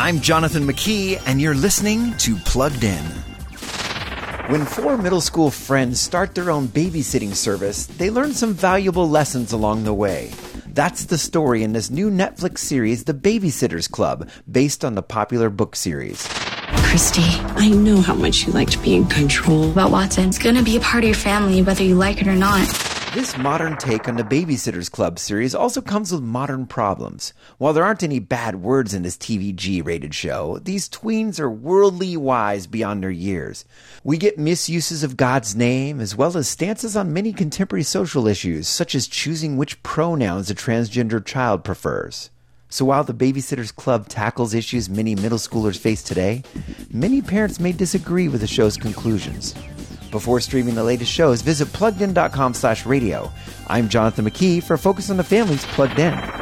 I'm Jonathan McKee, and you're listening to Plugged In. When four middle school friends start their own babysitting service, they learn some valuable lessons along the way. That's the story in this new Netflix series, The Babysitters Club, based on the popular book series. Kristy, I know how much you like to be in control. But Watson, it's gonna be a part of your family whether you like it or not. This modern take on the Babysitters Club series also comes with modern problems. While there aren't any bad words in this TVG rated show, these tweens are worldly wise beyond their years. We get misuses of God's name, as well as stances on many contemporary social issues, such as choosing which pronouns a transgender child prefers. So while the Babysitters Club tackles issues many middle schoolers face today, many parents may disagree with the show's conclusions. Before streaming the latest shows, visit pluggedin.com slash radio. I'm Jonathan McKee for Focus on the Family's Plugged In.